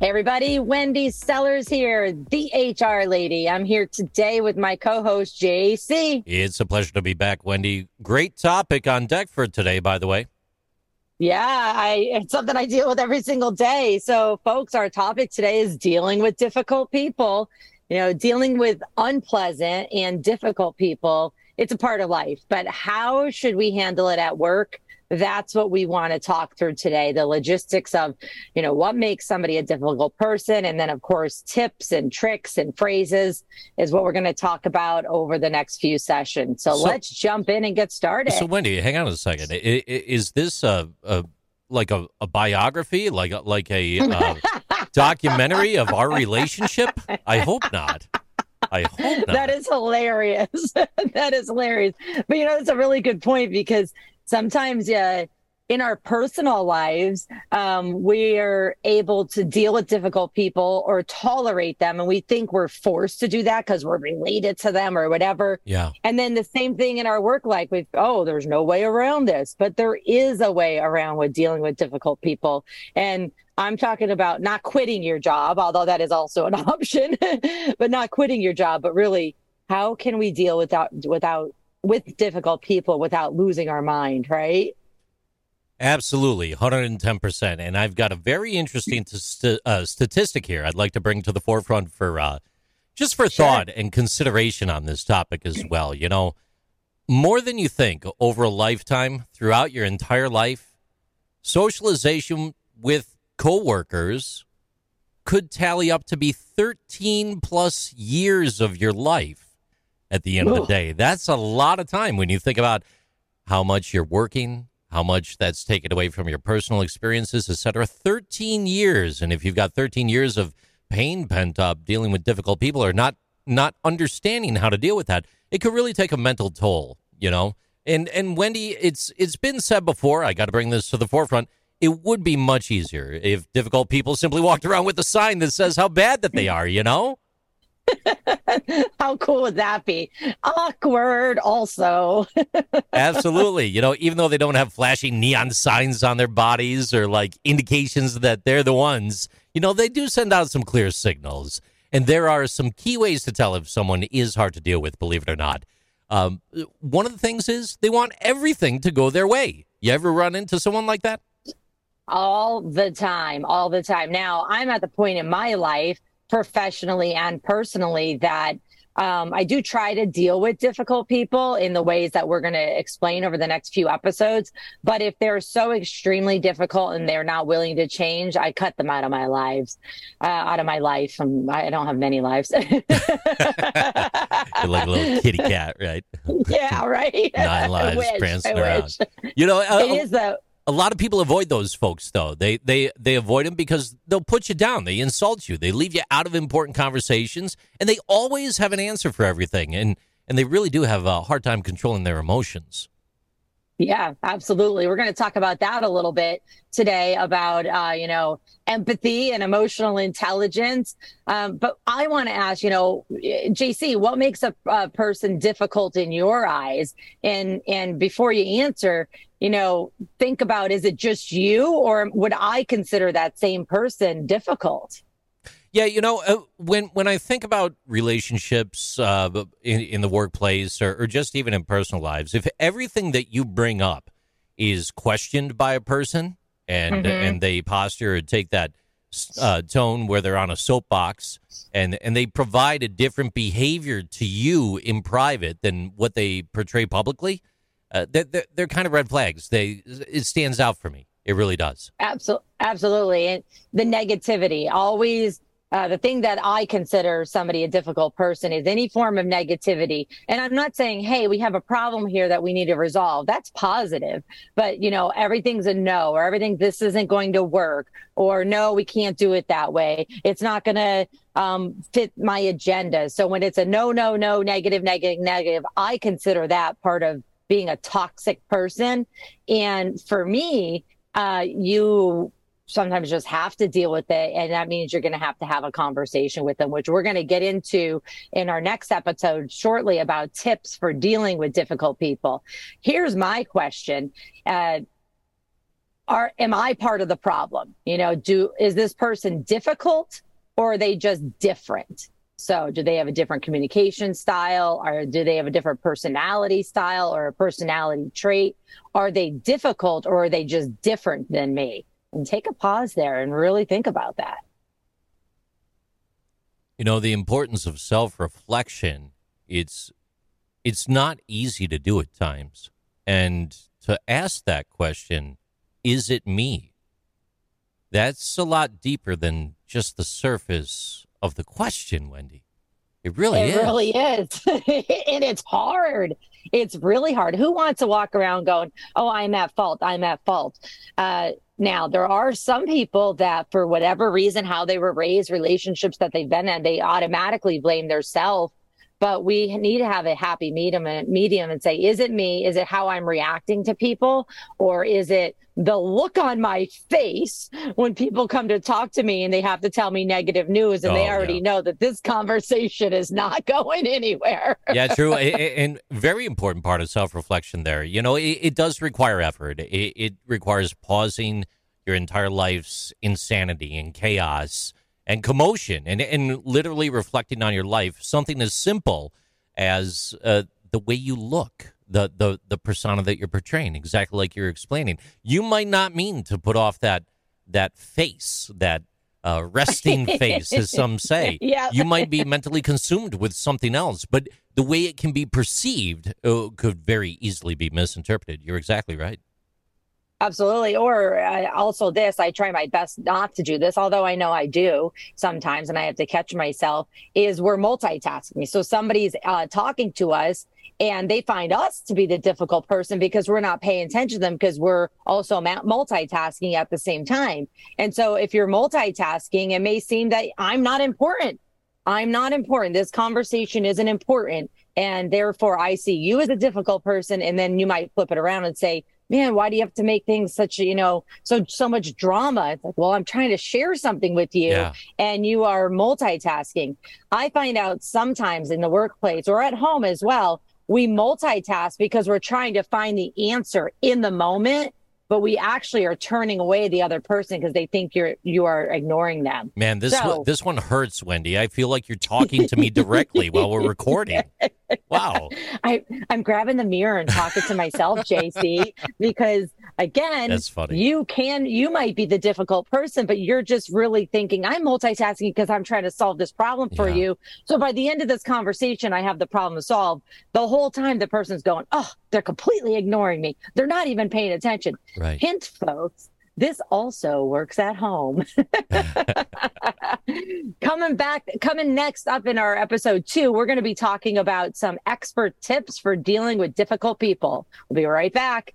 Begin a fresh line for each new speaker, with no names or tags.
Hey everybody, Wendy Sellers here, the HR lady. I'm here today with my co-host JC.
It's a pleasure to be back, Wendy. Great topic on deck for today, by the way.
Yeah, I it's something I deal with every single day. So, folks, our topic today is dealing with difficult people. You know, dealing with unpleasant and difficult people. It's a part of life, but how should we handle it at work? That's what we want to talk through today the logistics of you know what makes somebody a difficult person and then of course tips and tricks and phrases is what we're going to talk about over the next few sessions so, so, let's jump in and get started
so wendy hang on a second is this a, a like a, a, biography like a, like a uh, documentary of our relationship i hope not I hope not.
That is hilarious. that is hilarious. But you know, it's a really good point because sometimes yeah in our personal lives, um, we are able to deal with difficult people or tolerate them. And we think we're forced to do that because we're related to them or whatever.
Yeah.
And then the same thing in our work life. We, oh, there's no way around this, but there is a way around with dealing with difficult people. And I'm talking about not quitting your job, although that is also an option, but not quitting your job, but really, how can we deal without, without with difficult people without losing our mind, right?
Absolutely, 110%. And I've got a very interesting t- uh, statistic here I'd like to bring to the forefront for uh, just for sure. thought and consideration on this topic as well. You know, more than you think over a lifetime, throughout your entire life, socialization with coworkers could tally up to be 13 plus years of your life at the end Ooh. of the day. That's a lot of time when you think about how much you're working, how much that's taken away from your personal experiences, etc. 13 years. And if you've got 13 years of pain pent up dealing with difficult people or not not understanding how to deal with that, it could really take a mental toll, you know? And and Wendy, it's it's been said before, I got to bring this to the forefront. It would be much easier if difficult people simply walked around with a sign that says how bad that they mm. are, you know?
How cool would that be? Awkward, also.
Absolutely. You know, even though they don't have flashing neon signs on their bodies or like indications that they're the ones, you know, they do send out some clear signals. And there are some key ways to tell if someone is hard to deal with, believe it or not. Um, one of the things is they want everything to go their way. You ever run into someone like that?
All the time, all the time. Now, I'm at the point in my life professionally and personally that um, I do try to deal with difficult people in the ways that we're going to explain over the next few episodes. But if they're so extremely difficult and they're not willing to change, I cut them out of my lives, uh, out of my life. And I don't have many lives.
You're like a little kitty cat, right?
Yeah, right.
Nine lives prancing around. You know, uh,
it is though
a lot of people avoid those folks though. They they they avoid them because they'll put you down. They insult you. They leave you out of important conversations and they always have an answer for everything and and they really do have a hard time controlling their emotions
yeah, absolutely. We're going to talk about that a little bit today about, uh, you know, empathy and emotional intelligence. Um, but I want to ask, you know, JC, what makes a, a, person difficult in your eyes? And, and before you answer, you know, think about, is it just you or would I consider that same person difficult?
Yeah, you know, uh, when when I think about relationships uh, in, in the workplace or, or just even in personal lives, if everything that you bring up is questioned by a person and mm-hmm. and they posture or take that uh, tone where they're on a soapbox and and they provide a different behavior to you in private than what they portray publicly, uh, they're, they're kind of red flags. They it stands out for me. It really does.
Absolutely, absolutely. And the negativity always uh, the thing that I consider somebody a difficult person is any form of negativity. And I'm not saying, hey, we have a problem here that we need to resolve. That's positive. But, you know, everything's a no, or everything, this isn't going to work, or no, we can't do it that way. It's not going to um, fit my agenda. So when it's a no, no, no, negative, negative, negative, I consider that part of being a toxic person. And for me, uh, you sometimes just have to deal with it. And that means you're going to have to have a conversation with them, which we're going to get into in our next episode shortly about tips for dealing with difficult people. Here's my question. Uh, are, am I part of the problem? You know, do, is this person difficult or are they just different? So do they have a different communication style or do they have a different personality style or a personality trait? Are they difficult or are they just different than me? And take a pause there and really think about that.
You know, the importance of self-reflection, it's it's not easy to do at times. And to ask that question, is it me? That's a lot deeper than just the surface of the question, Wendy. It really
it
is.
It really is. and it's hard. It's really hard. Who wants to walk around going, oh, I'm at fault. I'm at fault. Uh, now, there are some people that, for whatever reason, how they were raised, relationships that they've been in, they automatically blame their self. But we need to have a happy medium, medium and say, is it me? Is it how I'm reacting to people? Or is it the look on my face when people come to talk to me and they have to tell me negative news and oh, they already yeah. know that this conversation is not going anywhere.
yeah, true. and very important part of self reflection there. You know, it, it does require effort, it, it requires pausing your entire life's insanity and chaos and commotion and, and literally reflecting on your life. Something as simple as uh, the way you look, the, the, the persona that you're portraying, exactly like you're explaining. You might not mean to put off that, that face, that uh, resting face, as some say.
Yeah.
You might be mentally consumed with something else, but the way it can be perceived uh, could very easily be misinterpreted. You're exactly right.
Absolutely. Or uh, also this, I try my best not to do this, although I know I do sometimes and I have to catch myself, is we're multitasking. So somebody's uh, talking to us and they find us to be the difficult person because we're not paying attention to them because we're also multitasking at the same time. And so if you're multitasking, it may seem that I'm not important. I'm not important. This conversation isn't important. And therefore I see you as a difficult person. And then you might flip it around and say, man, why do you have to make things such, you know, so, so much drama? It's like, well, I'm trying to share something with you yeah. and you are multitasking. I find out sometimes in the workplace or at home as well, we multitask because we're trying to find the answer in the moment but we actually are turning away the other person because they think you're you are ignoring them.
Man, this so, one, this one hurts, Wendy. I feel like you're talking to me directly while we're recording. Wow.
I I'm grabbing the mirror and talking to myself, JC, because again,
that's funny.
You can you might be the difficult person, but you're just really thinking I'm multitasking because I'm trying to solve this problem for yeah. you. So by the end of this conversation, I have the problem solved. The whole time the person's going, oh, they're completely ignoring me. They're not even paying attention.
Right.
Hint, folks, this also works at home. coming back, coming next up in our episode two, we're going to be talking about some expert tips for dealing with difficult people. We'll be right back.